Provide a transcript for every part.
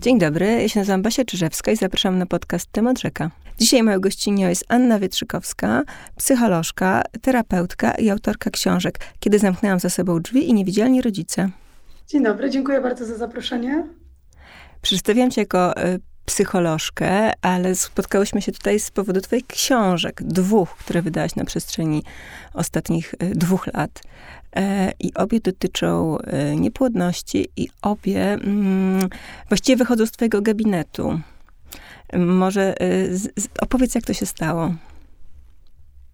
Dzień dobry, ja się nazywam Basia Czyżewska i zapraszam na podcast Temat Rzeka. Dzisiaj moją gościnią jest Anna Wietrzykowska, psycholożka, terapeutka i autorka książek Kiedy zamknęłam za sobą drzwi i niewidzialni rodzice. Dzień dobry, dziękuję bardzo za zaproszenie. Przedstawiam cię jako y, psycholożkę, ale spotkałyśmy się tutaj z powodu twoich książek, dwóch, które wydałaś na przestrzeni ostatnich y, dwóch lat. E, I obie dotyczą y, niepłodności i obie mm, właściwie wychodzą z twojego gabinetu. Może opowiedz, jak to się stało.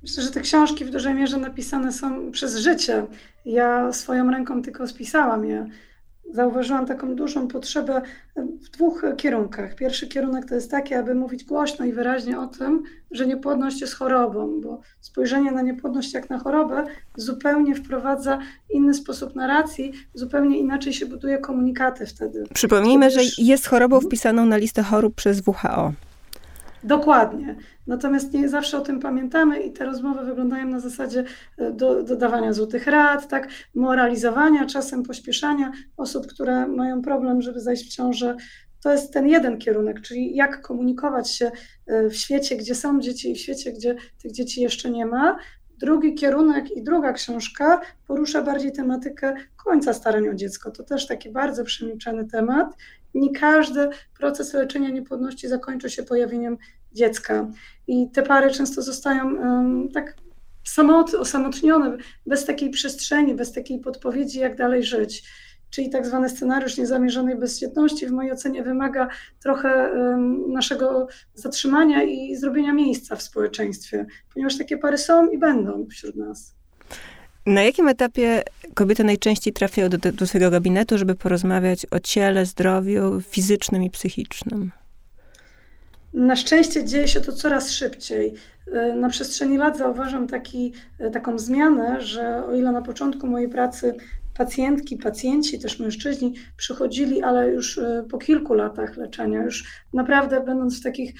Myślę, że te książki w dużej mierze napisane są przez życie. Ja swoją ręką tylko spisałam je zauważyłam taką dużą potrzebę w dwóch kierunkach. Pierwszy kierunek to jest taki, aby mówić głośno i wyraźnie o tym, że niepłodność jest chorobą, bo spojrzenie na niepłodność jak na chorobę zupełnie wprowadza inny sposób narracji, zupełnie inaczej się buduje komunikaty wtedy. Przypomnijmy, że jest chorobą wpisaną na listę chorób przez WHO. Dokładnie. Natomiast nie zawsze o tym pamiętamy i te rozmowy wyglądają na zasadzie e, do, dodawania złotych rad, tak, moralizowania, czasem pośpieszania osób, które mają problem, żeby zajść w ciążę. To jest ten jeden kierunek, czyli jak komunikować się e, w świecie, gdzie są dzieci i w świecie, gdzie tych dzieci jeszcze nie ma. Drugi kierunek i druga książka porusza bardziej tematykę końca starań o dziecko. To też taki bardzo przemilczany temat. Nie każdy proces leczenia niepłodności zakończy się pojawieniem dziecka. I te pary często zostają um, tak samot, osamotnione, bez takiej przestrzeni, bez takiej podpowiedzi, jak dalej żyć. Czyli tak zwany scenariusz niezamierzonej bezdzietności w mojej ocenie wymaga trochę um, naszego zatrzymania i zrobienia miejsca w społeczeństwie, ponieważ takie pary są i będą wśród nas. Na jakim etapie kobiety najczęściej trafiają do, do swojego gabinetu, żeby porozmawiać o ciele, zdrowiu fizycznym i psychicznym? Na szczęście dzieje się to coraz szybciej. E, na przestrzeni lat zauważam taki, e, taką zmianę, że o ile na początku mojej pracy pacjentki, pacjenci, też mężczyźni przychodzili, ale już e, po kilku latach leczenia, już naprawdę będąc w takich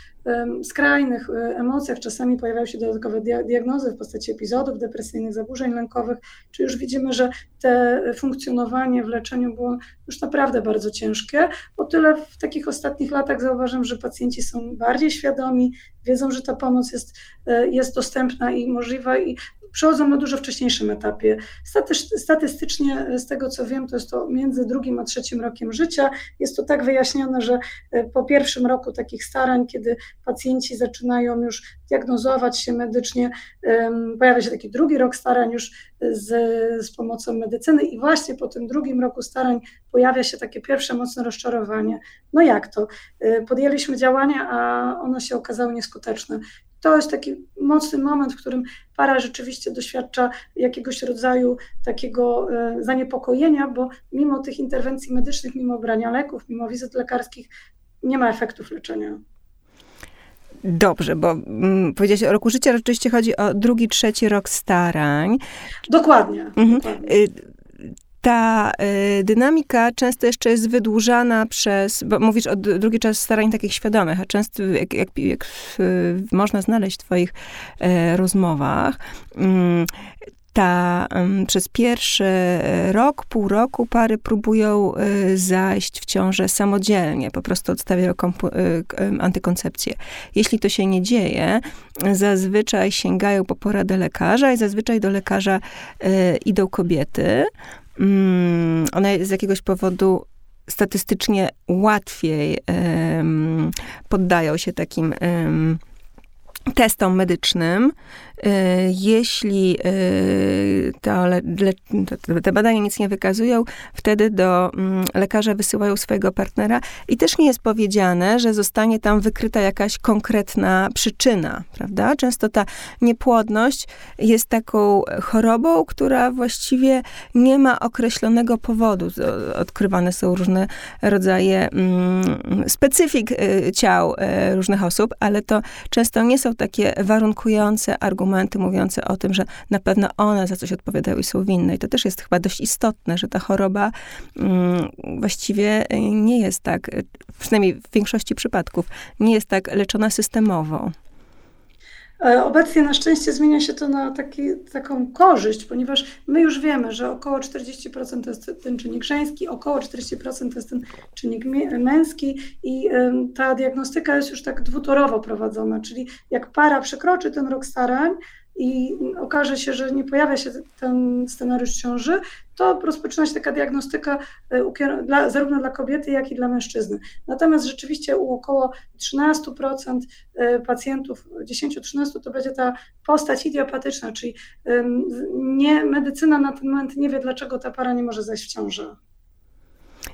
skrajnych e, emocjach, czasami pojawiają się dodatkowe diagnozy w postaci epizodów depresyjnych, zaburzeń lękowych, czy już widzimy, że te funkcjonowanie w leczeniu było już naprawdę bardzo ciężkie. O tyle w takich ostatnich latach zauważam, że pacjenci są bardziej świadomi, wiedzą, że ta pomoc jest, e, jest dostępna i możliwa i przychodzą na dużo wcześniejszym etapie. Statystycznie, z tego co wiem, to jest to między drugim a trzecim rokiem życia. Jest to tak wyjaśnione, że e, po pierwszym roku takich starań, kiedy pacjenci zaczynają już diagnozować się medycznie, pojawia się taki drugi rok starań już z, z pomocą medycyny i właśnie po tym drugim roku starań pojawia się takie pierwsze mocne rozczarowanie. No jak to? E, podjęliśmy działania, a one się okazały nieskuteczne. To jest taki mocny moment, w którym para rzeczywiście doświadcza jakiegoś rodzaju takiego e, zaniepokojenia, bo mimo tych interwencji medycznych, mimo brania leków, mimo wizyt lekarskich, nie ma efektów leczenia. Dobrze, bo mm, powiedziałeś o roku życia, rzeczywiście chodzi o drugi, trzeci rok starań. Dokładnie. Mhm. dokładnie. Ta y, dynamika często jeszcze jest wydłużana przez, bo mówisz o drugi czas starań takich świadomych, a często jak, jak, jak y, można znaleźć w twoich y, rozmowach, mm, ta, przez pierwszy rok, pół roku pary próbują y, zajść w ciążę samodzielnie, po prostu odstawiają y, antykoncepcję. Jeśli to się nie dzieje, zazwyczaj sięgają po poradę lekarza i zazwyczaj do lekarza y, idą kobiety. Mm, one z jakiegoś powodu statystycznie łatwiej poddają się takim testom medycznym, jeśli y, to te badania nic nie wykazują, wtedy do mm, lekarza wysyłają swojego partnera i też nie jest powiedziane, że zostanie tam wykryta jakaś konkretna przyczyna, prawda? Często ta niepłodność jest taką chorobą, która właściwie nie ma określonego powodu. Odkrywane są różne rodzaje mm, specyfik y, ciał różnych osób, ale to często nie są takie warunkujące argumenty mówiące o tym, że na pewno one za coś odpowiadają i są winne. I to też jest chyba dość istotne, że ta choroba mm, właściwie nie jest tak, przynajmniej w większości przypadków, nie jest tak leczona systemowo. E, obecnie na szczęście zmienia się to na taki, taką korzyść, ponieważ my już wiemy, że około 40% to jest ten czynnik żeński, około 40% to jest ten czynnik męski i ta diagnostyka jest już tak dwutorowo prowadzona, czyli jak para przekroczy ten rok starań, i okaże się, że nie pojawia się ten scenariusz ciąży, to rozpoczyna się taka diagnostyka e, dla, zarówno dla kobiety, jak i dla mężczyzny. Natomiast rzeczywiście u około 13% e, pacjentów, 10-13% to będzie ta postać idiopatyczna, czyli nie, medycyna na ten moment nie wie, dlaczego ta para nie może zajść w ciążę.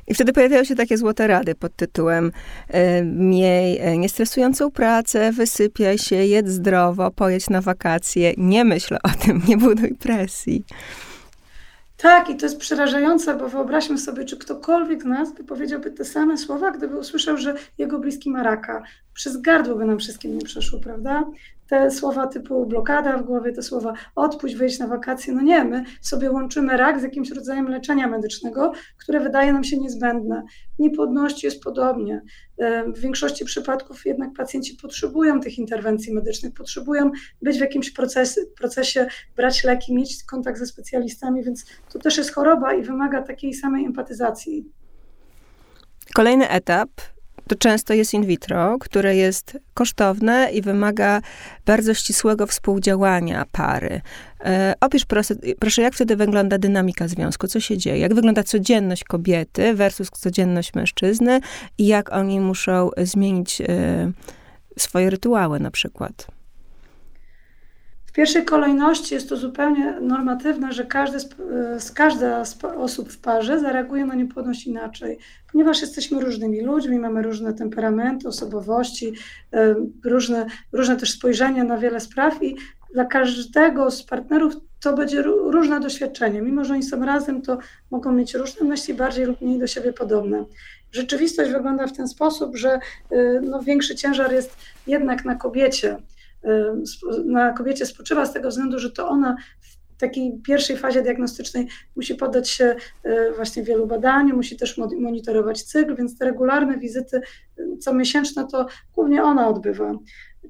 I wtedy pojawiają się takie złote rady pod tytułem e, miej e, niestresującą pracę, wysypiaj się, jedz zdrowo, pojedź na wakacje, nie myśl o tym, nie buduj presji. Tak, i to jest przerażające, bo wyobraźmy sobie, czy ktokolwiek z nas wypowiedziałby te same słowa, gdyby usłyszał, że jego bliski ma raka. Przez gardło by nam wszystkim nie przeszło, prawda? Te słowa typu blokada w głowie, te słowa odpuść, wyjść na wakacje, no nie, my sobie łączymy rak z jakimś rodzajem leczenia medycznego, które wydaje nam się niezbędne. Niepłodności jest podobnie. W większości przypadków jednak pacjenci potrzebują tych interwencji medycznych, potrzebują być w jakimś procesie, procesie brać leki, mieć kontakt ze specjalistami, więc to też jest choroba i wymaga takiej samej empatyzacji. Kolejny etap to często jest in vitro, które jest kosztowne i wymaga bardzo ścisłego współdziałania pary. E, opisz proszę, proszę, jak wtedy wygląda dynamika związku, co się dzieje, jak wygląda codzienność kobiety versus codzienność mężczyzny i jak oni muszą zmienić e, swoje rytuały na przykład. W pierwszej kolejności jest to zupełnie normatywne, że każdy z, z każda z osób w parze zareaguje na niepłodność inaczej, ponieważ jesteśmy różnymi ludźmi, mamy różne temperamenty, osobowości, różne, różne też spojrzenia na wiele spraw i dla każdego z partnerów to będzie różne doświadczenie. Mimo, że oni są razem, to mogą mieć różne myśli, bardziej lub mniej do siebie podobne. Rzeczywistość wygląda w ten sposób, że y, no, większy ciężar jest jednak na kobiecie na kobiecie spoczywa z tego względu, że to ona w takiej pierwszej fazie diagnostycznej musi poddać się e, właśnie wielu badaniom, musi też monitorować cykl, więc te regularne wizyty e, comiesięczne to głównie ona odbywa.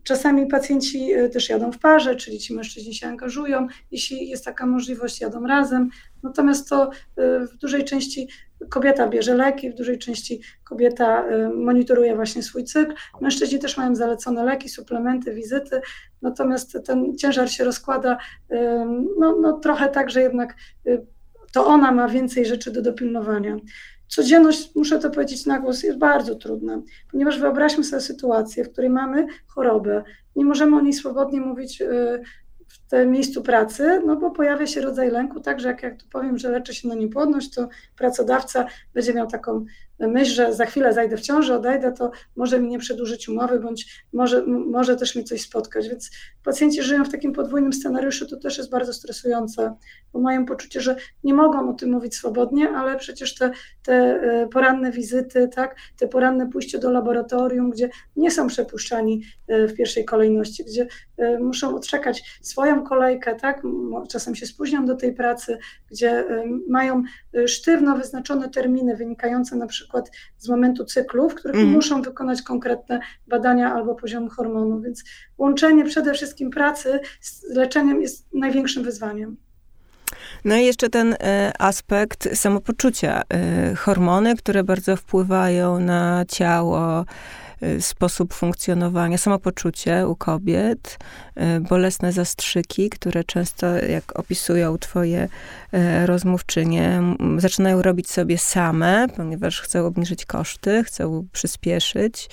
Czasami pacjenci e, też jadą w parze, czyli ci mężczyźni się angażują, jeśli jest taka możliwość, jadą razem. Natomiast to w dużej części kobieta bierze leki, w dużej części kobieta y, monitoruje właśnie swój cykl. Mężczyźni też mają zalecone leki, suplementy, wizyty, natomiast ten ciężar się rozkłada no, no trochę tak, że jednak to ona ma więcej rzeczy do dopilnowania. Codzienność, muszę to powiedzieć na głos, jest bardzo trudna, ponieważ wyobraźmy sobie sytuację, w której mamy chorobę, nie możemy o niej swobodnie mówić w tym miejscu pracy, no bo pojawia się rodzaj lęku, także jak, jak tu powiem, że leczę się na niepłodność, to pracodawca będzie miał taką myśl, że za chwilę zajdę w ciążę, odejdę, to może mi nie przedłużyć umowy, bądź może, może też mi coś spotkać. Więc pacjenci żyją w takim podwójnym scenariuszu, to też jest bardzo stresujące, bo mają poczucie, że nie mogą o tym mówić swobodnie, ale przecież te, te e, poranne wizyty, tak, te poranne pójście do laboratorium, gdzie nie są przepuszczani e, w pierwszej kolejności, gdzie e, muszą odczekać swoją kolejkę, tak, czasem się spóźniam do tej pracy, gdzie mają sztywno wyznaczone terminy wynikające na przykład przykład z momentu cyklu, w których mm. muszą wykonać konkretne badania albo poziom hormonu, więc łączenie przede wszystkim pracy z leczeniem jest największym wyzwaniem. No i jeszcze ten e, aspekt samopoczucia. E, hormony, które bardzo wpływają na ciało, sposób funkcjonowania, samopoczucie u kobiet, y, bolesne zastrzyki, które często, jak opisują twoje y, rozmówczynie, zaczynają robić sobie same, ponieważ chcą obniżyć koszty, chcą przyspieszyć.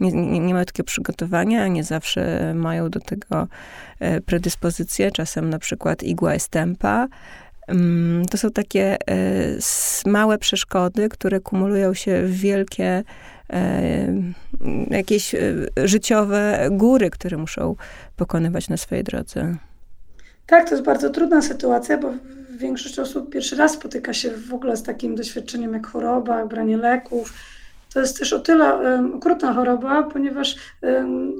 Nie, nie, nie mają takiego przygotowania, nie zawsze mają do tego predyspozycje, czasem na przykład igła jest tempa. Mm, to są takie małe przeszkody, które kumulują się w wielkie jakieś e, życiowe góry, które muszą pokonywać na swojej drodze. Tak, to jest bardzo trudna sytuacja, bo większość osób pierwszy raz spotyka się w ogóle z takim doświadczeniem jak choroba, branie leków. To jest też o tyle okrutna choroba, ponieważ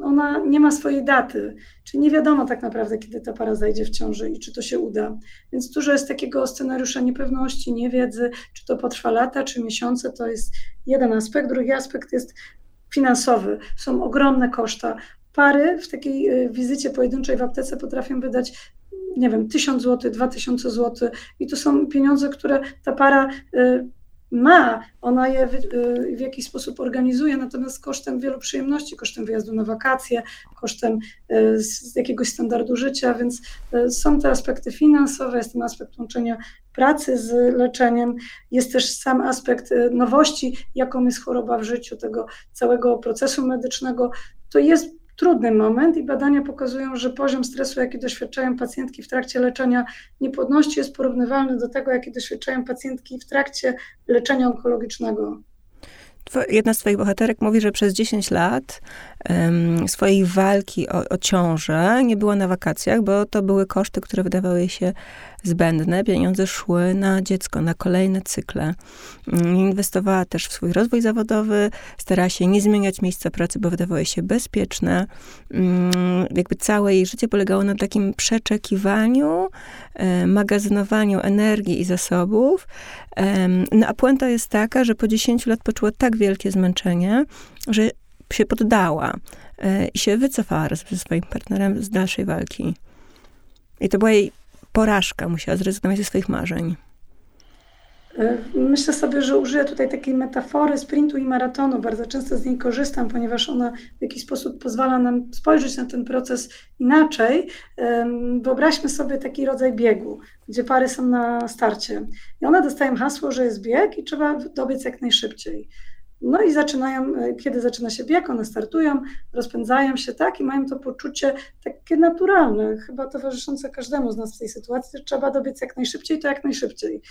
ona nie ma swojej daty, czyli nie wiadomo tak naprawdę, kiedy ta para zajdzie w ciąży i czy to się uda. Więc dużo jest takiego scenariusza niepewności, niewiedzy, czy to potrwa lata, czy miesiące, to jest jeden aspekt. Drugi aspekt jest finansowy. Są ogromne koszta pary w takiej wizycie pojedynczej w aptece potrafią wydać nie wiem, 1000 zł, 2000 zł i to są pieniądze, które ta para ma, ona je w, w, jakiś sposób organizuje, natomiast kosztem wielu przyjemności, kosztem wyjazdu na wakacje, kosztem z jakiegoś standardu życia, więc e, są te aspekty finansowe, jest ten aspekt łączenia pracy z leczeniem, jest też sam aspekt nowości, jaką jest choroba w życiu, tego całego procesu medycznego. To jest trudny moment i badania pokazują, że poziom stresu, jaki doświadczają pacjentki w trakcie leczenia niepłodności jest porównywalny do tego, jaki doświadczają pacjentki w trakcie leczenia onkologicznego. Jedna z Twoich bohaterek mówi, że przez 10 lat um, swojej walki o, o ciążę nie była na wakacjach, bo to były koszty, które wydawały się zbędne. Pieniądze szły na dziecko, na kolejne cykle. Mm, inwestowała też w swój rozwój zawodowy, starała się nie zmieniać miejsca pracy, bo wydawały się bezpieczne. Mm, jakby całe jej życie polegało na takim przeczekiwaniu, e, magazynowaniu energii i zasobów. No a puenta jest taka, że po 10 lat poczuła tak wielkie zmęczenie, że się poddała e, i się wycofała ze swoim partnerem z dalszej walki. I to była jej porażka, musiała zrezygnować ze swoich marzeń. E, myślę sobie, że użyję tutaj takiej metafory sprintu i maratonu. Bardzo często z niej korzystam, ponieważ ona w jakiś sposób pozwala nam spojrzeć na ten proces inaczej. Wyobraźmy sobie taki rodzaj biegu, gdzie pary są na starcie i one dostają hasło, że jest bieg i trzeba dobiec jak najszybciej. No i zaczynają, e, kiedy zaczyna się bieg, one startują, rozpędzają się, tak, i mają to poczucie takie naturalne, chyba towarzyszące każdemu z nas w tej sytuacji, że trzeba dobiec jak najszybciej, to jak najszybciej.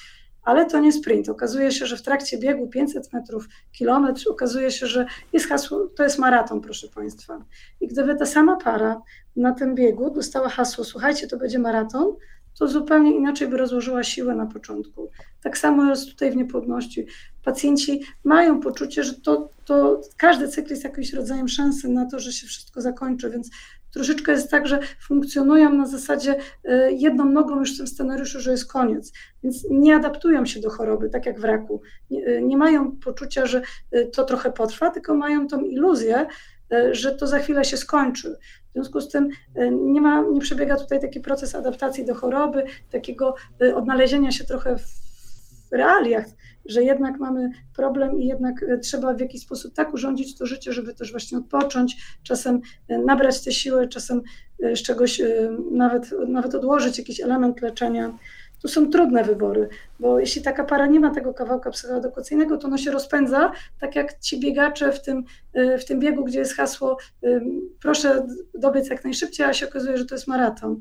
Ale to nie sprint. Okazuje się, że w trakcie biegu 500 metrów, kilometr, okazuje się, że jest hasło, to jest maraton, proszę Państwa. I gdyby ta sama para na tym biegu dostała hasło, słuchajcie, to będzie maraton, to zupełnie inaczej by rozłożyła siłę na początku. Tak samo jest tutaj w niepłodności. Pacjenci mają poczucie, że to, to każdy cykl jest jakimś rodzajem szansy na to, że się wszystko zakończy, więc troszeczkę jest tak, że funkcjonują na zasadzie y, jedną nogą już w tym scenariuszu, że jest koniec, więc nie adaptują się do choroby, tak jak w raku. Nie, y, nie mają poczucia, że y, to trochę potrwa, tylko mają tą iluzję, że to za chwilę się skończy. W związku z tym e, nie, ma, nie przebiega tutaj taki proces adaptacji do choroby, takiego e, odnalezienia się trochę w realiach, że jednak mamy problem i jednak e, trzeba w jakiś sposób tak urządzić to życie, żeby też właśnie odpocząć, czasem nabrać te siły, czasem z czegoś nawet, nawet odłożyć jakiś element leczenia to są trudne wybory, bo jeśli taka para nie ma tego kawałka psychoedukacyjnego, to ono się rozpędza, tak jak ci biegacze w tym, w tym biegu, gdzie jest hasło proszę dobiec jak najszybciej, a się okazuje, że to jest maraton.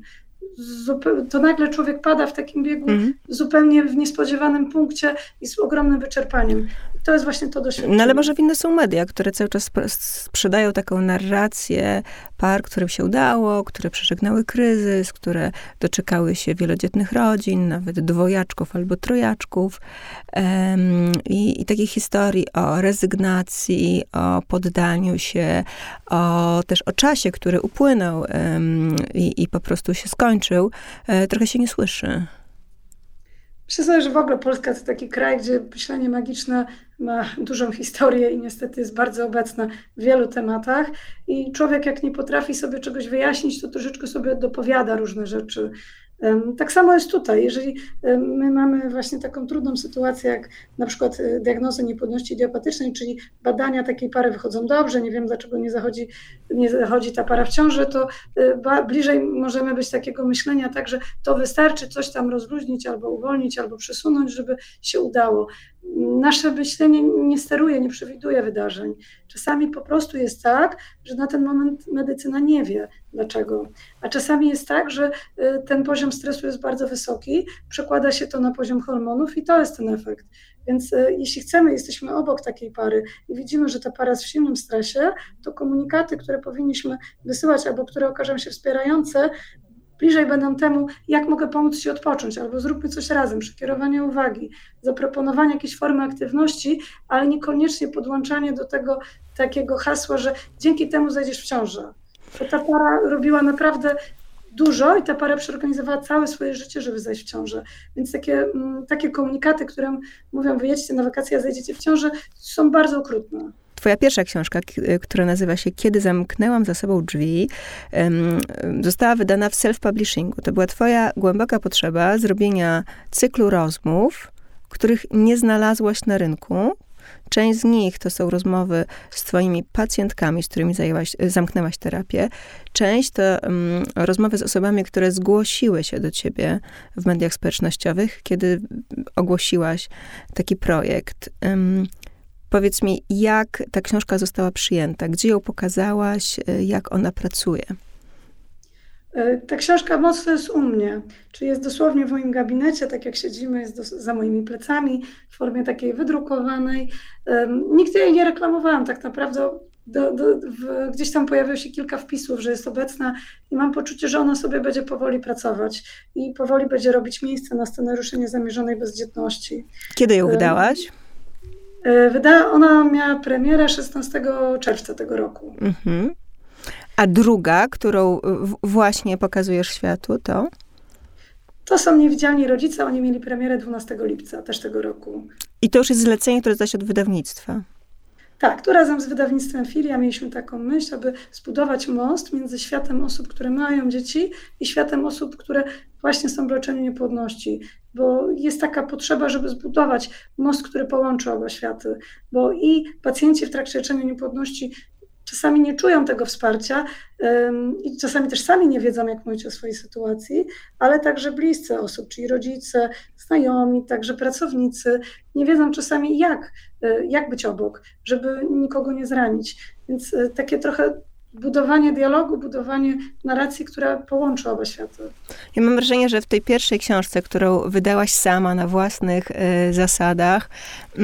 To nagle człowiek pada w takim biegu mm. zupełnie w niespodziewanym punkcie i z ogromnym wyczerpaniem to jest właśnie to doświadczenie. No ale może winne są media, które cały czas sprzedają taką narrację par, którym się udało, które przeżegnały kryzys, które doczekały się wielodzietnych rodzin, nawet dwojaczków albo trojaczków. Um, i, I takich historii o rezygnacji, o poddaniu się, o też o czasie, który upłynął um, i, i po prostu się skończył, e, trochę się nie słyszy. Myślę że w ogóle Polska to taki kraj, gdzie myślenie magiczne ma dużą historię i niestety jest bardzo obecna w wielu tematach. I człowiek, jak nie potrafi sobie czegoś wyjaśnić, to troszeczkę sobie dopowiada różne rzeczy. Tak samo jest tutaj. Jeżeli my mamy właśnie taką trudną sytuację, jak na przykład e, diagnozę niepłodności idiopatycznej, czyli badania takiej pary wychodzą dobrze, nie wiem dlaczego nie zachodzi, nie zachodzi ta para w ciąży, to e, bliżej możemy być takiego myślenia tak, że to wystarczy coś tam rozluźnić albo uwolnić, albo przesunąć, żeby się udało nasze myślenie nie steruje, nie przewiduje wydarzeń. Czasami po prostu jest tak, że na ten moment medycyna nie wie dlaczego. A czasami jest tak, że y, ten poziom stresu jest bardzo wysoki, przekłada się to na poziom hormonów i to jest ten efekt. Więc y, jeśli chcemy, jesteśmy obok takiej pary i widzimy, że ta para jest w silnym stresie, to komunikaty, które powinniśmy wysyłać albo które okażą się wspierające, bliżej będą temu, jak mogę pomóc Ci odpocząć, albo zróbmy coś razem, przekierowanie uwagi, zaproponowanie jakiejś formy aktywności, ale niekoniecznie podłączanie do tego takiego hasła, że dzięki temu zajdziesz w ciążę. Bo ta para robiła naprawdę dużo i ta para przeorganizowała całe swoje życie, żeby zajść w ciążę. Więc takie, mm, takie komunikaty, które mówią, wyjedźcie na wakacje, a zajdziecie w ciążę, są bardzo okrutne. Twoja pierwsza książka, która nazywa się Kiedy zamknęłam za sobą drzwi, została wydana w self-publishingu. To była twoja głęboka potrzeba zrobienia cyklu rozmów, których nie znalazłaś na rynku, Część z nich to są rozmowy z twoimi pacjentkami, z którymi zajęłaś, zamknęłaś terapię. Część to rozmowy z osobami, które zgłosiły się do ciebie w mediach społecznościowych, kiedy ogłosiłaś taki projekt. Um, powiedz mi, jak ta książka została przyjęta? Gdzie ją pokazałaś? Jak ona pracuje? E, ta książka mocno jest u mnie, czyli jest dosłownie w moim gabinecie, tak jak siedzimy, jest do, za moimi plecami, w formie takiej wydrukowanej. Um, nigdy jej nie reklamowałam tak naprawdę. Do, do, w, gdzieś tam pojawiło się kilka wpisów, że jest obecna i mam poczucie, że ona sobie będzie powoli pracować i powoli będzie robić miejsce na scenariusze niezamierzonej bezdzietności. Kiedy ją wydałaś? E, wyda, ona miała premierę 16 czerwca tego roku. Mhm. A druga, którą właśnie pokazujesz światu, to? To są Niewidzialni Rodzice. Oni mieli premierę 12 lipca też tego roku. I to już jest zlecenie, które zaś od wydawnictwa. Tak, tu razem z wydawnictwem Filia mieliśmy taką myśl, aby zbudować most między światem osób, które mają dzieci i światem osób, które właśnie są w leczeniu niepłodności. Bo jest taka potrzeba, żeby zbudować most, który połączy oba światy. Bo i pacjenci w trakcie leczenia niepłodności czasami nie czują tego wsparcia i czasami też sami nie wiedzą, jak mówić o swojej sytuacji, ale także bliscy osób, czyli rodzice, znajomi, także pracownicy, nie wiedzą czasami, jak, e, jak być obok, żeby nikogo nie zranić. Więc e, takie trochę budowanie dialogu, budowanie narracji, która połączy oba światy. Ja mam wrażenie, że w tej pierwszej książce, którą wydałaś sama na własnych y, zasadach, y,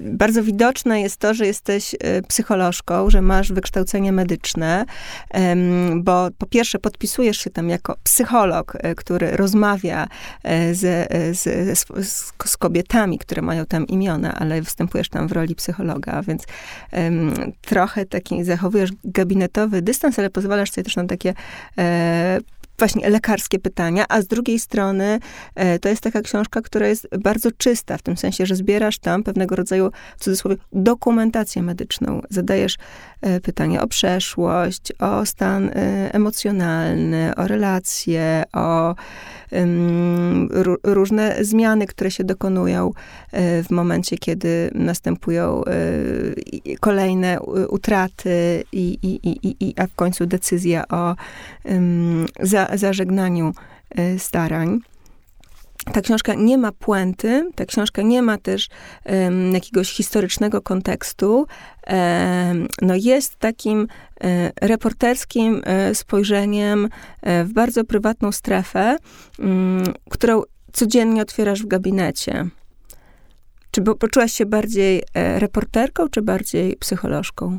bardzo widoczne jest to, że jesteś y, psycholożką, że masz wykształcenie medyczne, bo po pierwsze podpisujesz się tam jako psycholog, który rozmawia z, z, z, z, kobietami, które mają tam imiona, ale występujesz tam w roli psychologa, więc trochę taki zachowanie zachowujesz gabinetowy dystans, ale pozwalasz sobie też na takie e, właśnie lekarskie pytania, a z drugiej strony e, to jest taka książka, która jest bardzo czysta, w tym sensie, że zbierasz tam pewnego rodzaju, w cudzysłowie, dokumentację medyczną. Zadajesz pytania o przeszłość, o stan e, emocjonalny, o relacje, o różne zmiany, które się dokonują w momencie, kiedy następują kolejne utraty i, i, i, i a w końcu decyzja o za, zażegnaniu e, starań. Ta książka nie ma puenty, ta książka nie ma też um, jakiegoś historycznego kontekstu. Um, no jest takim um, reporterskim spojrzeniem w bardzo prywatną strefę, mm, którą codziennie otwierasz w gabinecie. Czy poczułaś się bardziej reporterką, czy bardziej psycholożką?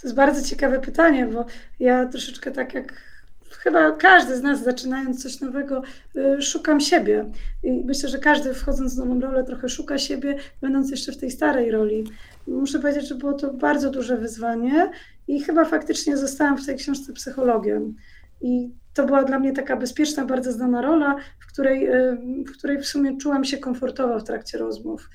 To jest bardzo ciekawe pytanie, bo ja troszeczkę tak jak chyba każdy z nas, zaczynając coś nowego, y, szukam siebie. I myślę, że każdy wchodząc w nową rolę trochę szuka siebie, będąc jeszcze w tej starej roli. Muszę powiedzieć, że było to bardzo duże wyzwanie i chyba faktycznie zostałam w tej książce psychologiem. I to była dla mnie taka bezpieczna, bardzo znana rola, w której, y, w której w sumie czułam się komfortowo w trakcie rozmów.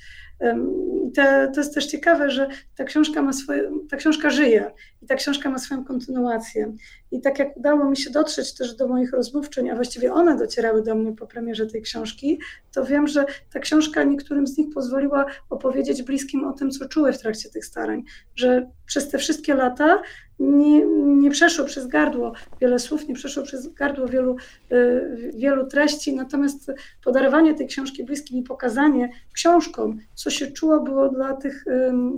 Te, to jest też ciekawe, że ta książka ma swoje, ta książka żyje i ta książka ma swoją kontynuację. I tak jak udało mi się dotrzeć też do moich rozmówczyń, a właściwie one docierały do mnie po premierze tej książki, to wiem, że ta książka niektórym z nich pozwoliła opowiedzieć bliskim o tym, co czuły w trakcie tych starań. Że przez te wszystkie lata nie, nie przeszło przez gardło wiele słów, nie przeszło przez gardło wielu, y, wielu treści, natomiast podarowanie tej książki bliskim i pokazanie książkom, co się czuło, było dla tych,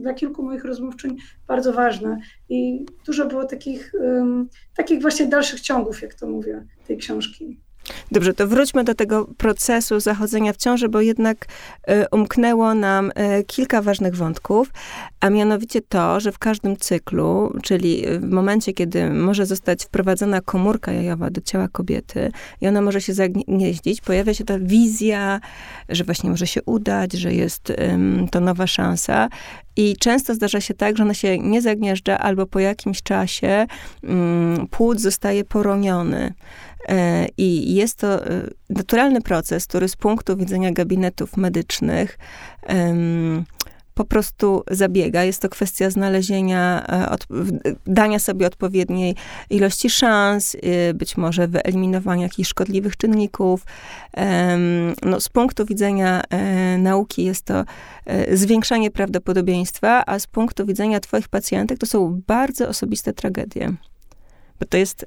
dla kilku moich rozmówczyń bardzo ważne. Dużo było takich, takich właśnie dalszych ciągów, jak to mówię, tej książki. Dobrze, to wróćmy do tego procesu zachodzenia w ciąży, bo jednak y, umknęło nam y, kilka ważnych wątków, a mianowicie to, że w każdym cyklu, czyli w momencie, kiedy może zostać wprowadzona komórka jajowa do ciała kobiety i ona może się zagnieździć, pojawia się ta wizja, że właśnie może się udać, że jest to nowa szansa. I często zdarza się tak, że ona się nie zagnieżdża, albo po jakimś czasie płód zostaje poroniony. E, I jest to e, naturalny proces, który z punktu widzenia gabinetów medycznych po prostu zabiega. Jest to kwestia znalezienia, e, od, dania sobie odpowiedniej ilości szans, y, być może wyeliminowania jakichś szkodliwych czynników. No, z punktu widzenia e, nauki jest to e, zwiększanie prawdopodobieństwa, a z punktu widzenia twoich pacjentek to są bardzo osobiste tragedie. Bo to jest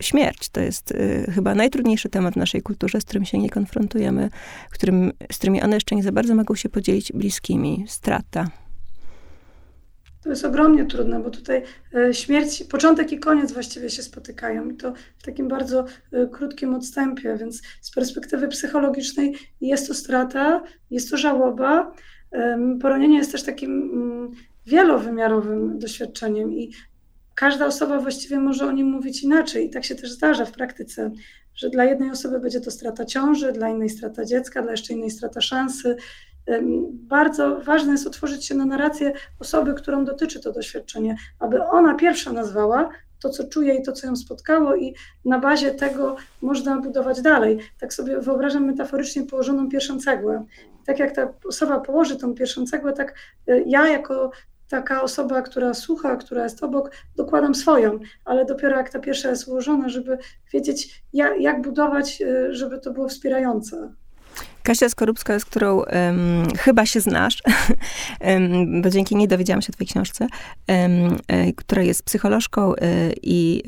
śmierć. To jest y, chyba najtrudniejszy temat w naszej kulturze, z którym się nie konfrontujemy, którym, z którymi one jeszcze nie za bardzo mogą się podzielić bliskimi. Strata. To jest ogromnie trudne, bo tutaj y, śmierć, początek i koniec właściwie się spotykają i to w takim bardzo y, krótkim odstępie, więc z perspektywy psychologicznej jest to strata, jest to żałoba. Poronienie jest też takim mm, wielowymiarowym doświadczeniem i każda osoba właściwie może o nim mówić inaczej. I tak się też zdarza w praktyce, że dla jednej osoby będzie to strata ciąży, dla innej strata dziecka, dla jeszcze innej strata szansy. Bardzo ważne jest otworzyć się na narrację osoby, którą dotyczy to doświadczenie, aby ona pierwsza nazwała to, co czuje i to, co ją spotkało, i na bazie tego można budować dalej. Tak sobie wyobrażam metaforycznie położoną pierwszą cegłę. Tak jak ta osoba położy tą pierwszą cegłę, tak e, ja jako taka osoba, która słucha, która jest obok, dokładam swoją, ale dopiero jak ta pierwsza jest ułożona, żeby wiedzieć, jak, jak budować, y, żeby to było wspierające. Kasia Skorupska, z którą um, chyba się znasz, um, bo dzięki niej dowiedziałam się o twojej książce, um, która jest psycholożką y, i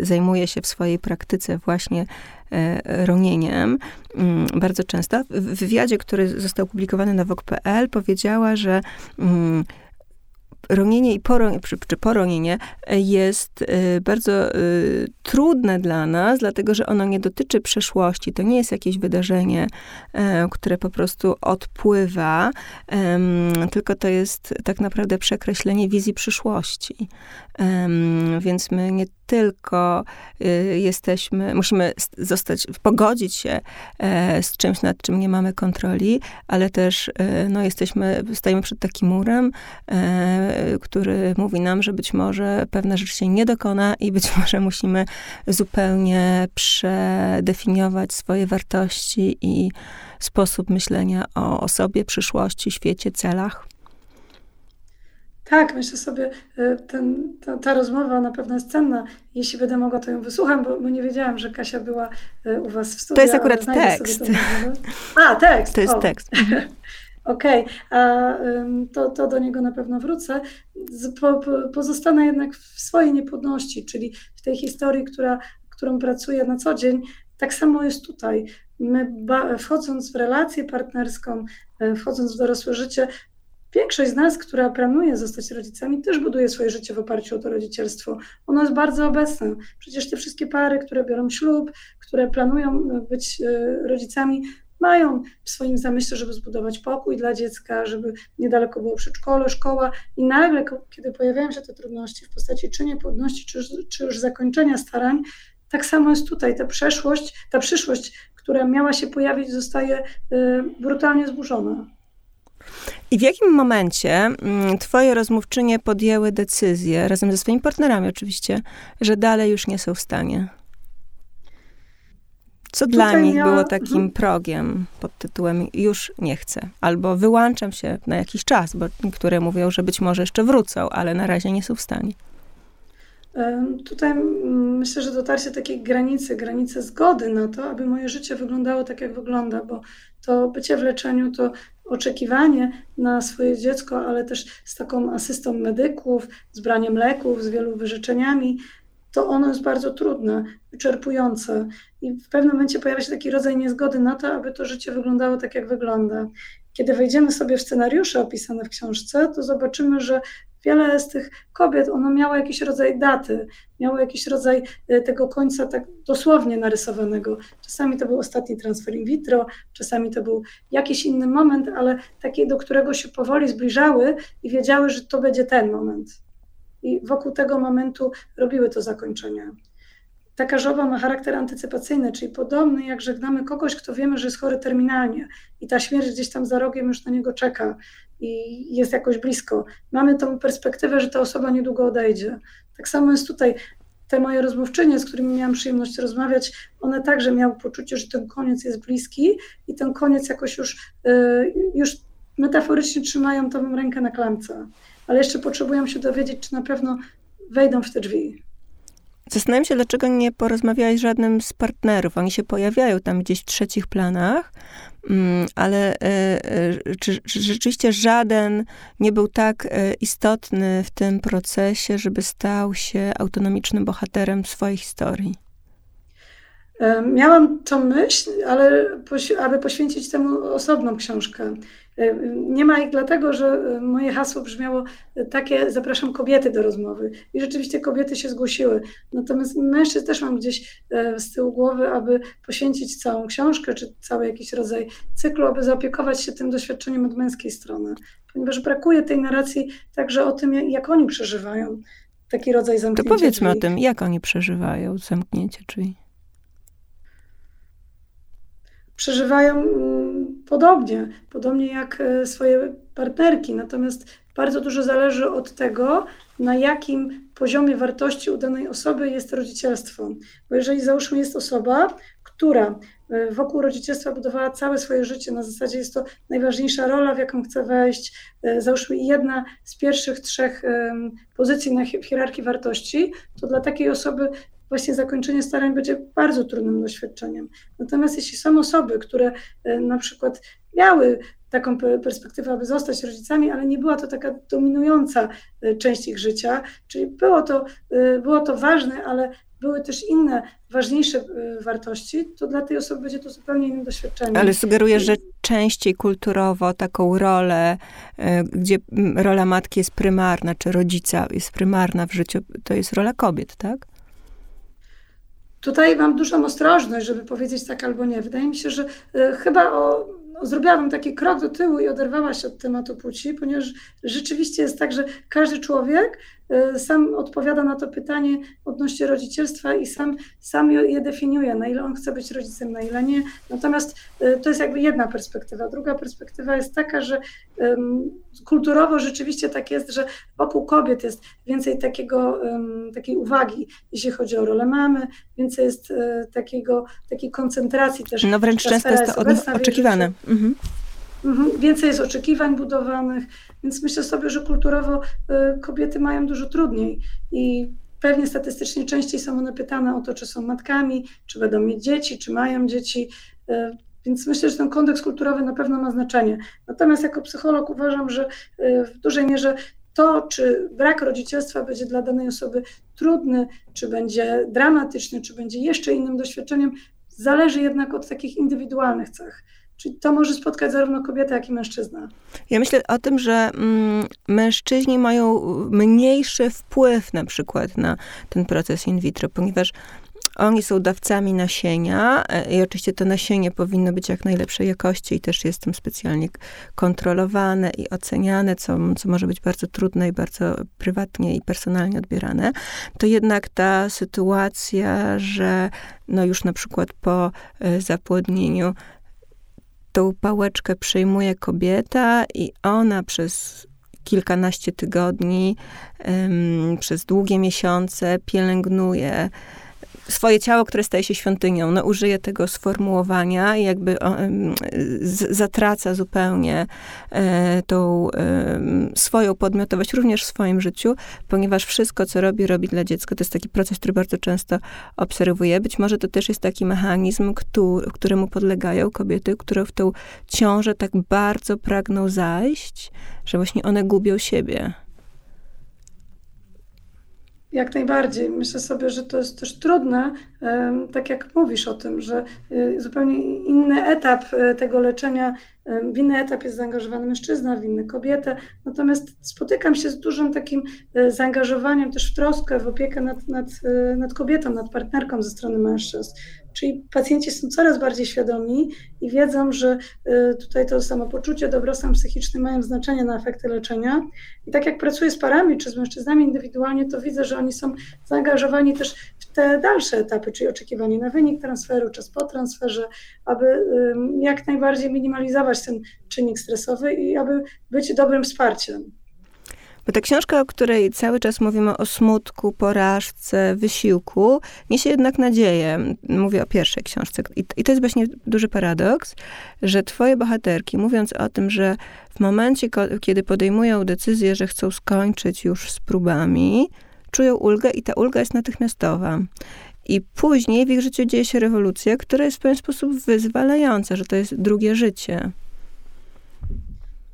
zajmuje się w swojej praktyce właśnie ronieniem mm, bardzo często. W wywiadzie, który został opublikowany na Wok.pl powiedziała, że mm, ronienie i poro, czy, czy poronienie jest y, bardzo y, trudne dla nas, dlatego że ono nie dotyczy przeszłości. To nie jest jakieś wydarzenie, e, które po prostu odpływa, tylko to jest tak naprawdę przekreślenie wizji przyszłości. Więc my nie tylko y, jesteśmy, musimy zostać, pogodzić się e, z czymś, nad czym nie mamy kontroli, ale też e, no, jesteśmy, stajemy przed takim murem, e, który mówi nam, że być może pewna rzecz się nie dokona i być może musimy zupełnie przedefiniować swoje wartości i sposób myślenia o, o sobie, przyszłości, świecie, celach. Tak, myślę sobie, y, ten, ta, ta, rozmowa na pewno jest cenna. Jeśli będę mogła, to ją wysłucham, bo, bo nie wiedziałam, że Kasia była y, u Was w studiu. To jest akurat tekst. A, tekst. To jest o. tekst. Okej, okay. a to, to do niego na pewno wrócę. Po, po, pozostanę jednak w swojej niepłodności, czyli w tej historii, która, którą pracuję na co dzień. Tak samo jest tutaj. My wchodząc w relację partnerską, e, wchodząc w dorosłe życie, Większość z nas, która planuje zostać rodzicami, też buduje swoje życie w oparciu o to rodzicielstwo. Ono jest bardzo obecne. Przecież te wszystkie pary, które biorą ślub, które planują być e, rodzicami, mają w swoim zamyśle, żeby zbudować pokój dla dziecka, żeby niedaleko było przedszkole, szkoła i nagle, kiedy pojawiają się te trudności w postaci czy niepłodności, czy, czy już zakończenia starań, tak samo jest tutaj. Ta przeszłość, ta przyszłość, która miała się pojawić, zostaje e, brutalnie zburzona. I w jakim momencie mm, twoje rozmówczynie podjęły decyzję, razem ze swoimi partnerami oczywiście, że dalej już nie są w stanie? Co dla nich ja... było takim mhm. progiem pod tytułem już nie chcę, albo wyłączam się na jakiś czas, bo niektóre mówią, że być może jeszcze wrócą, ale na razie nie są w stanie. Tutaj myślę, że dotarcie takiej granicy, granicy zgody na to, aby moje życie wyglądało tak, jak wygląda, bo to bycie w leczeniu to oczekiwanie na swoje dziecko, ale też z taką asystą medyków, z braniem leków, z wielu wyrzeczeniami, to ono jest bardzo trudne, wyczerpujące i w pewnym momencie pojawia się taki rodzaj niezgody na to, aby to życie wyglądało tak, jak wygląda. Kiedy wejdziemy sobie w scenariusze opisane w książce, to zobaczymy, że wiele z tych kobiet, ono miało jakiś rodzaj daty, miało jakiś rodzaj e, tego końca tak dosłownie narysowanego. Czasami to był ostatni transfer in vitro, czasami to był jakiś inny moment, ale taki, do którego się powoli zbliżały i wiedziały, że to będzie ten moment. I wokół tego momentu robiły to zakończenie. Taka żoba ma charakter antycypacyjny, czyli podobny jak żegnamy kogoś, kto wiemy, że jest chory terminalnie i ta śmierć gdzieś tam za rogiem już na niego czeka i jest jakoś blisko. Mamy tą perspektywę, że ta osoba niedługo odejdzie. Tak samo jest tutaj. Te moje rozmówczynie, z którymi miałam przyjemność rozmawiać, one także miały poczucie, że ten koniec jest bliski i ten koniec jakoś już, y, już metaforycznie trzymają tą rękę na klamce, ale jeszcze potrzebują się dowiedzieć, czy na pewno wejdą w te drzwi. Zastanawiam się, dlaczego nie porozmawiałeś z żadnym z partnerów. Oni się pojawiają tam gdzieś w trzecich planach, mm, ale e, e, czy, czy rzeczywiście żaden nie był tak e, istotny w tym procesie, żeby stał się autonomicznym bohaterem swojej historii? Miałam tą myśl, ale aby poświęcić temu osobną książkę. Nie ma ich dlatego, że moje hasło brzmiało takie, zapraszam kobiety do rozmowy. I rzeczywiście kobiety się zgłosiły. Natomiast mężczyzn też mam gdzieś e, z tyłu głowy, aby poświęcić całą książkę, czy cały jakiś rodzaj cyklu, aby zaopiekować się tym doświadczeniem od męskiej strony. Ponieważ brakuje tej narracji także o tym, jak oni przeżywają taki rodzaj zamknięcia To powiedzmy drzwi. o tym, jak oni przeżywają zamknięcie drzwi przeżywają mm, podobnie, podobnie jak e, swoje partnerki. Natomiast bardzo dużo zależy od tego, na jakim poziomie wartości u danej osoby jest rodzicielstwo. Bo jeżeli załóżmy jest osoba, która e, wokół rodzicielstwa budowała całe swoje życie, na zasadzie jest to najważniejsza rola, w jaką chce wejść, e, załóżmy jedna z pierwszych trzech pozycji na hierarchii wartości, to dla takiej osoby właśnie zakończenie starań będzie bardzo trudnym doświadczeniem. Natomiast jeśli są osoby, które e, na przykład miały taką perspektywę, aby zostać rodzicami, ale nie była to taka dominująca e, część ich życia, czyli było to, e, było to ważne, ale były też inne, ważniejsze wartości, to dla tej osoby będzie to zupełnie innym doświadczeniem. Ale sugerujesz, że częściej kulturowo taką rolę, gdzie rola matki jest prymarna, czy rodzica jest prymarna w życiu, to jest rola kobiet, tak? Tutaj mam dużą ostrożność, żeby powiedzieć tak albo nie. Wydaje mi się, że e, chyba o, no, zrobiłabym taki krok do tyłu i oderwała się od tematu płci, ponieważ rzeczywiście jest tak, że każdy człowiek sam odpowiada na to pytanie odnośnie rodzicielstwa i sam, sam je definiuje, na ile on chce być rodzicem, na ile nie. Natomiast y, to jest jakby jedna perspektywa. Druga perspektywa jest taka, że um, kulturowo rzeczywiście tak jest, że wokół kobiet jest więcej takiego, um, takiej uwagi, jeśli chodzi o rolę mamy, więcej jest um, takiego, takiej koncentracji też. No wręcz często jest to od, oczekiwane. Mhm. Mhm. Więcej jest oczekiwań budowanych, więc myślę sobie, że kulturowo y, kobiety mają dużo trudniej i pewnie statystycznie częściej są one pytane o to, czy są matkami, czy będą mieć dzieci, czy mają dzieci. Y, więc myślę, że ten kontekst kulturowy na pewno ma znaczenie. Natomiast jako psycholog uważam, że y, w dużej mierze to, czy brak rodzicielstwa będzie dla danej osoby trudny, czy będzie dramatyczny, czy będzie jeszcze innym doświadczeniem, zależy jednak od takich indywidualnych cech. Czyli to może spotkać zarówno kobietę, jak i mężczyznę. Ja myślę o tym, że mm, mężczyźni mają mniejszy wpływ na przykład na ten proces in vitro, ponieważ oni są dawcami nasienia e, i oczywiście to nasienie powinno być jak najlepszej jakości i też jest tam specjalnie kontrolowane i oceniane, co, co może być bardzo trudne i bardzo prywatnie i personalnie odbierane. To jednak ta sytuacja, że no już na przykład po e, zapłodnieniu tą pałeczkę przejmuje kobieta i ona przez kilkanaście tygodni, um, przez długie miesiące pielęgnuje swoje ciało, które staje się świątynią. No, użyje tego sformułowania i jakby z, zatraca zupełnie e, tą e, swoją podmiotowość również w swoim życiu, ponieważ wszystko, co robi, robi dla dziecka. To jest taki proces, który bardzo często obserwuję. Być może to też jest taki mechanizm, któremu podlegają kobiety, które w tą ciążę tak bardzo pragną zajść, że właśnie one gubią siebie. Jak najbardziej. Myślę sobie, że to jest też trudne, tak jak mówisz o tym, że y, zupełnie inny etap e, tego leczenia, w inny etap jest zaangażowany mężczyzna, w inny kobietę. Natomiast spotykam się z dużym takim e, zaangażowaniem też w troskę, w opiekę nad, nad, e, nad kobietą, nad partnerką ze strony mężczyzn. Czyli pacjenci są coraz bardziej świadomi i wiedzą, że y, tutaj to samopoczucie, dobrostan psychiczny mają znaczenie na efekty leczenia. I tak jak pracuję z parami czy z mężczyznami indywidualnie, to widzę, że oni są zaangażowani też te dalsze etapy, czyli oczekiwanie na wynik transferu, czas po transferze, aby jak najbardziej minimalizować ten czynnik stresowy i aby być dobrym wsparciem. Bo ta książka, o której cały czas mówimy o smutku, porażce, wysiłku, niesie jednak nadzieję. Mówię o pierwszej książce. I, to jest właśnie duży paradoks, że twoje bohaterki, mówiąc o tym, że w momencie, kiedy podejmują decyzję, że chcą skończyć już z próbami, czują ulgę i ta ulga jest natychmiastowa. I później w ich życiu dzieje się rewolucja, która jest w pewien sposób wyzwalająca, że to jest drugie życie.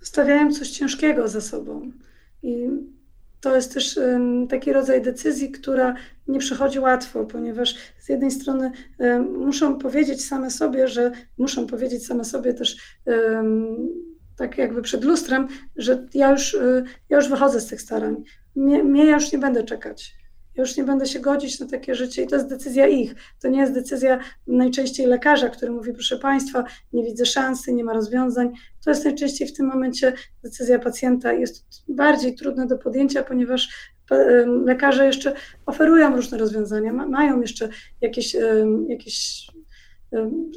Stawiają coś ciężkiego za sobą. I to jest też taki rodzaj decyzji, która nie przychodzi łatwo, ponieważ z jednej strony muszą powiedzieć same sobie, że muszą powiedzieć same sobie też tak jakby przed lustrem, że ja już, y, ja już wychodzę z tych starań. Mnie, ja już nie będę czekać. Ja już nie będę się godzić na takie życie i to jest decyzja ich. To nie jest decyzja najczęściej lekarza, który mówi, proszę Państwa, nie widzę szansy, nie ma rozwiązań. To jest najczęściej w tym momencie decyzja pacjenta. Jest bardziej trudne do podjęcia, ponieważ lekarze jeszcze oferują różne rozwiązania, mają jeszcze jakieś, jakieś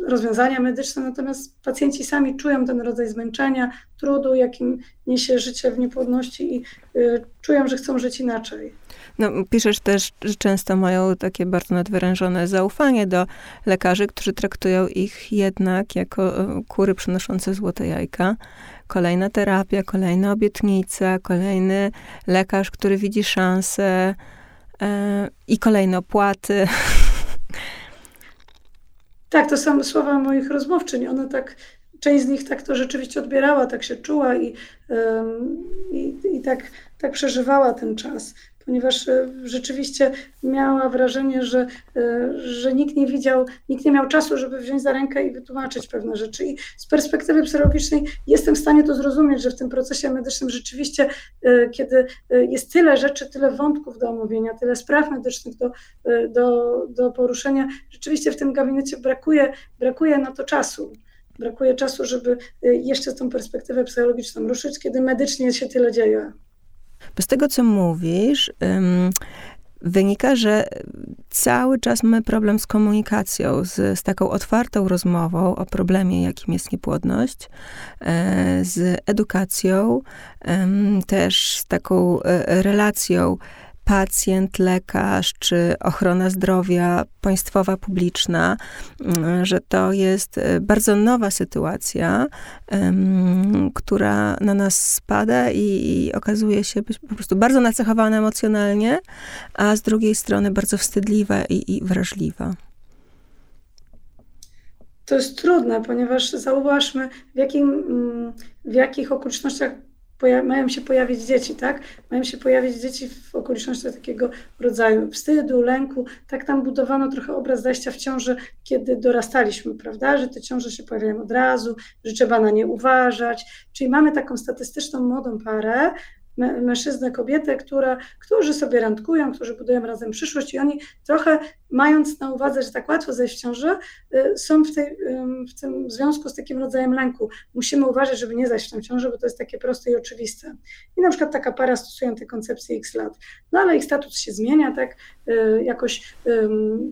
rozwiązania medyczne, natomiast pacjenci sami czują ten rodzaj zmęczenia, trudu, jakim niesie życie w niepłodności i y, czują, że chcą żyć inaczej. No, piszesz też, że często mają takie bardzo nadwyrężone zaufanie do lekarzy, którzy traktują ich jednak jako e, kury przynoszące złote jajka. Kolejna terapia, kolejna obietnica, kolejny lekarz, który widzi szansę e, i kolejne opłaty. Tak, to są słowa moich rozmówczyń. One tak, część z nich tak to rzeczywiście odbierała, tak się czuła i, i, i tak, tak przeżywała ten czas ponieważ e, rzeczywiście miała wrażenie, że, e, że nikt nie widział, nikt nie miał czasu, żeby wziąć za rękę i wytłumaczyć pewne rzeczy. I z perspektywy psychologicznej jestem w stanie to zrozumieć, że w tym procesie medycznym rzeczywiście, e, kiedy jest tyle rzeczy, tyle wątków do omówienia, tyle spraw medycznych do, do, do poruszenia, rzeczywiście w tym gabinecie brakuje, brakuje na to czasu. Brakuje czasu, żeby jeszcze tą perspektywę psychologiczną ruszyć, kiedy medycznie się tyle dzieje. Bo z tego, co mówisz, um, wynika, że cały czas mamy problem z komunikacją, z, z taką otwartą rozmową o problemie, jakim jest niepłodność, e, z edukacją, też z taką e, relacją pacjent, lekarz czy ochrona zdrowia państwowa, publiczna, mm, że to jest e, bardzo nowa sytuacja, która na nas spada i, okazuje się być po prostu bardzo nacechowana emocjonalnie, a z drugiej strony bardzo wstydliwa i, i wrażliwa. To jest trudne, ponieważ zauważmy, w, jakim, mm, w jakich okolicznościach mają się pojawić dzieci, tak? Mają się pojawić dzieci w okolicznościach takiego rodzaju wstydu, lęku. Tak tam budowano trochę obraz zajścia w ciąży, kiedy dorastaliśmy, prawda? Że te ciąże się pojawiają od razu, że trzeba na nie uważać. Czyli mamy taką statystyczną młodą parę, mężczyznę, kobietę, która, którzy sobie randkują, którzy budują razem przyszłość i oni trochę mając na uwadze, że tak łatwo zejść w ciążę, y, są w, tej, w tym związku z takim rodzajem lęku. Musimy uważać, żeby nie zajść w tę ciążę, bo to jest takie proste i oczywiste. I na przykład taka para stosuje te koncepcje x lat. No ale ich status się zmienia, tak? Y, jakoś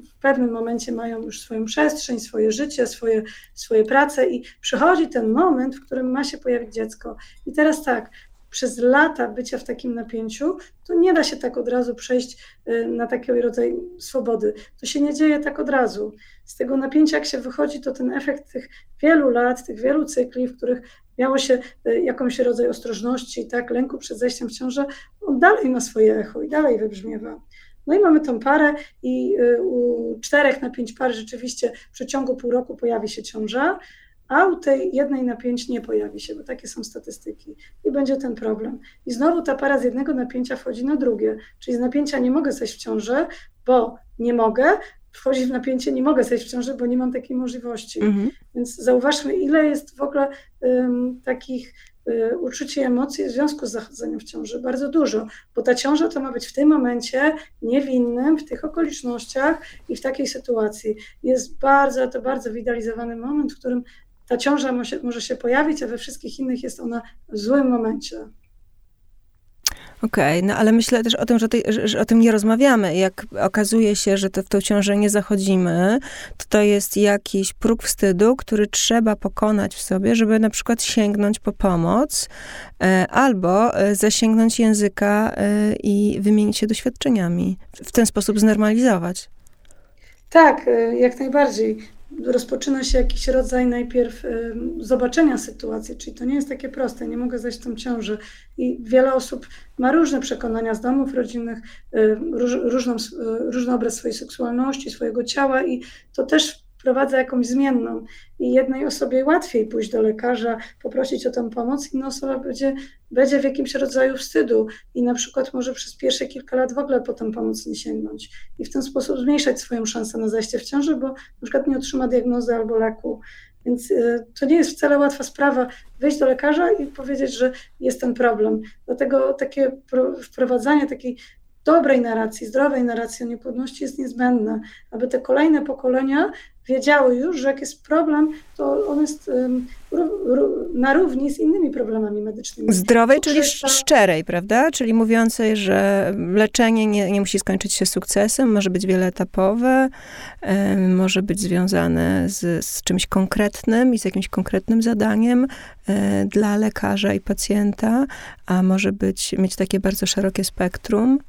w pewnym momencie mają już swoją przestrzeń, swoje życie, swoje, swoje prace i przychodzi ten moment, w którym ma się pojawić dziecko. I teraz tak, przez lata bycia w takim napięciu, to nie da się tak od razu przejść y, na taki rodzaj swobody. To się nie dzieje tak od razu. Z tego napięcia, jak się wychodzi, to ten efekt tych wielu lat, tych wielu cykli, w których miało się y, jakąś rodzaj ostrożności, tak, lęku przed zejściem w ciążę, on dalej ma swoje echo i dalej wybrzmiewa. No i mamy tą parę i y, u czterech na pięć par rzeczywiście w przeciągu pół roku pojawi się ciąża, a u tej jednej na pięć nie pojawi się, bo takie są statystyki i będzie ten problem. I znowu ta para z jednego napięcia wchodzi na drugie, czyli z napięcia nie mogę zejść w ciążę, bo nie mogę, wchodzi w napięcie, nie mogę zejść w ciążę, bo nie mam takiej możliwości. Mhm. Więc zauważmy, ile jest w ogóle um, takich y, uczuci emocji w związku z zachodzeniem w ciąży. Bardzo dużo, bo ta ciąża to ma być w tym momencie niewinnym, w tych okolicznościach i w takiej sytuacji. Jest bardzo, to bardzo widalizowany moment, w którym ta ciąża może, może się pojawić, a we wszystkich innych jest ona w złym momencie. Okej, okay, no ale myślę też o tym, że, że, że, o tym nie rozmawiamy. Jak okazuje się, że to w tą ciążę nie zachodzimy, to to jest jakiś próg wstydu, który trzeba pokonać w sobie, żeby na przykład sięgnąć po pomoc e, albo e, zasięgnąć języka e, i wymienić się doświadczeniami. W ten sposób znormalizować. Tak, e, jak najbardziej rozpoczyna się jakiś rodzaj najpierw zobaczenia sytuacji, czyli to nie jest takie proste, nie mogę zejść w tą ciążę. I wiele osób ma różne przekonania z domów rodzinnych, róż, różną, różny obraz swojej seksualności, swojego ciała i to też wprowadza jakąś zmienną i jednej osobie łatwiej pójść do lekarza, poprosić o tę pomoc, inna osoba będzie, będzie w jakimś rodzaju wstydu i na przykład może przez pierwsze kilka lat w ogóle po tę pomoc nie sięgnąć i w ten sposób zmniejszać swoją szansę na zajście w ciąży, bo na przykład nie otrzyma diagnozy albo leku. Więc y, to nie jest wcale łatwa sprawa wyjść do lekarza i powiedzieć, że jest ten problem. Dlatego takie wprowadzanie takiej dobrej narracji, zdrowej narracji o niepłodności jest niezbędne, aby te kolejne pokolenia wiedziały już, że jak jest problem, to on jest na równi z innymi problemami medycznymi. Zdrowej, czyli szczerej, prawda? Czyli mówiącej, że leczenie nie, nie musi skończyć się sukcesem, może być wieloetapowe, może być związane z, z czymś konkretnym i z jakimś konkretnym zadaniem e, dla lekarza i pacjenta, a może być, mieć takie bardzo szerokie spektrum.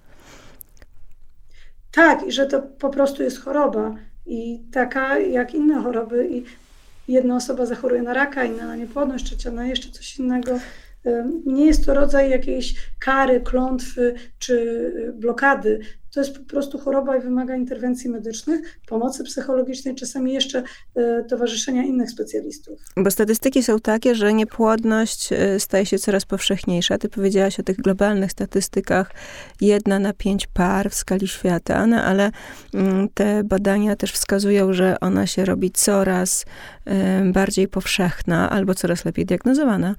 Tak, i że to po prostu jest choroba i taka jak inne choroby. I jedna osoba zachoruje na raka, inna na niepłodność, trzecia na jeszcze coś innego. Nie jest to rodzaj jakiejś kary, klątwy czy blokady to jest po prostu choroba i wymaga interwencji medycznych, pomocy psychologicznej, czasami jeszcze e, towarzyszenia innych specjalistów. Bo statystyki są takie, że niepłodność e, staje się coraz powszechniejsza. Ty powiedziałaś o tych globalnych statystykach, jedna na pięć par w skali świata, no ale mm, te badania też wskazują, że ona się robi coraz e, bardziej powszechna albo coraz lepiej diagnozowana.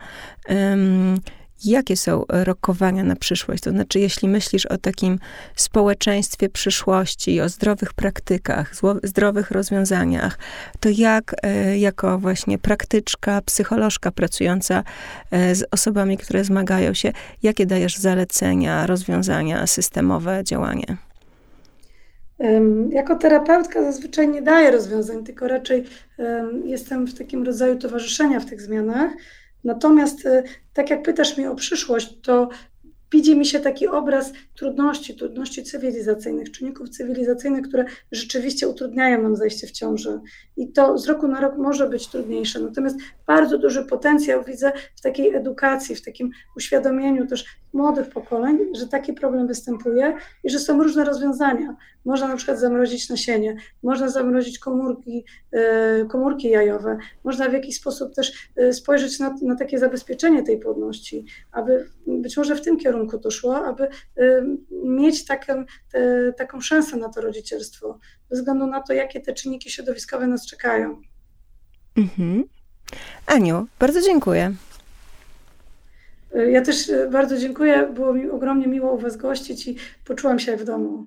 Jakie są rokowania na przyszłość? To znaczy, jeśli myślisz o takim społeczeństwie przyszłości, o zdrowych praktykach, zdrowych rozwiązaniach, to jak e, jako właśnie praktyczka, psycholożka pracująca e, z osobami, które zmagają się, jakie dajesz zalecenia, rozwiązania, systemowe działanie? Jako terapeutka zazwyczaj nie daję rozwiązań, tylko raczej jestem w takim rodzaju towarzyszenia w tych zmianach. Natomiast y, tak jak pytasz mnie o przyszłość, to widzi mi się taki obraz trudności, trudności cywilizacyjnych, czynników cywilizacyjnych, które rzeczywiście utrudniają nam zajście w ciążę. I to z roku na rok może być trudniejsze. Natomiast bardzo duży potencjał widzę w takiej edukacji, w takim uświadomieniu też młodych pokoleń, że taki problem występuje i że są różne rozwiązania. Można na przykład zamrozić nasienie, można zamrozić komórki, e, komórki jajowe, można w jakiś sposób też e, spojrzeć na, na takie zabezpieczenie tej płodności, aby być może w tym kierunku to szło, aby e, mieć taką, te, taką szansę na to rodzicielstwo, bez względu na to, jakie te czynniki środowiskowe nas czekają. Mhm. Aniu, bardzo dziękuję. Ja też bardzo dziękuję. Było mi ogromnie miło u Was gościć i poczułam się w domu.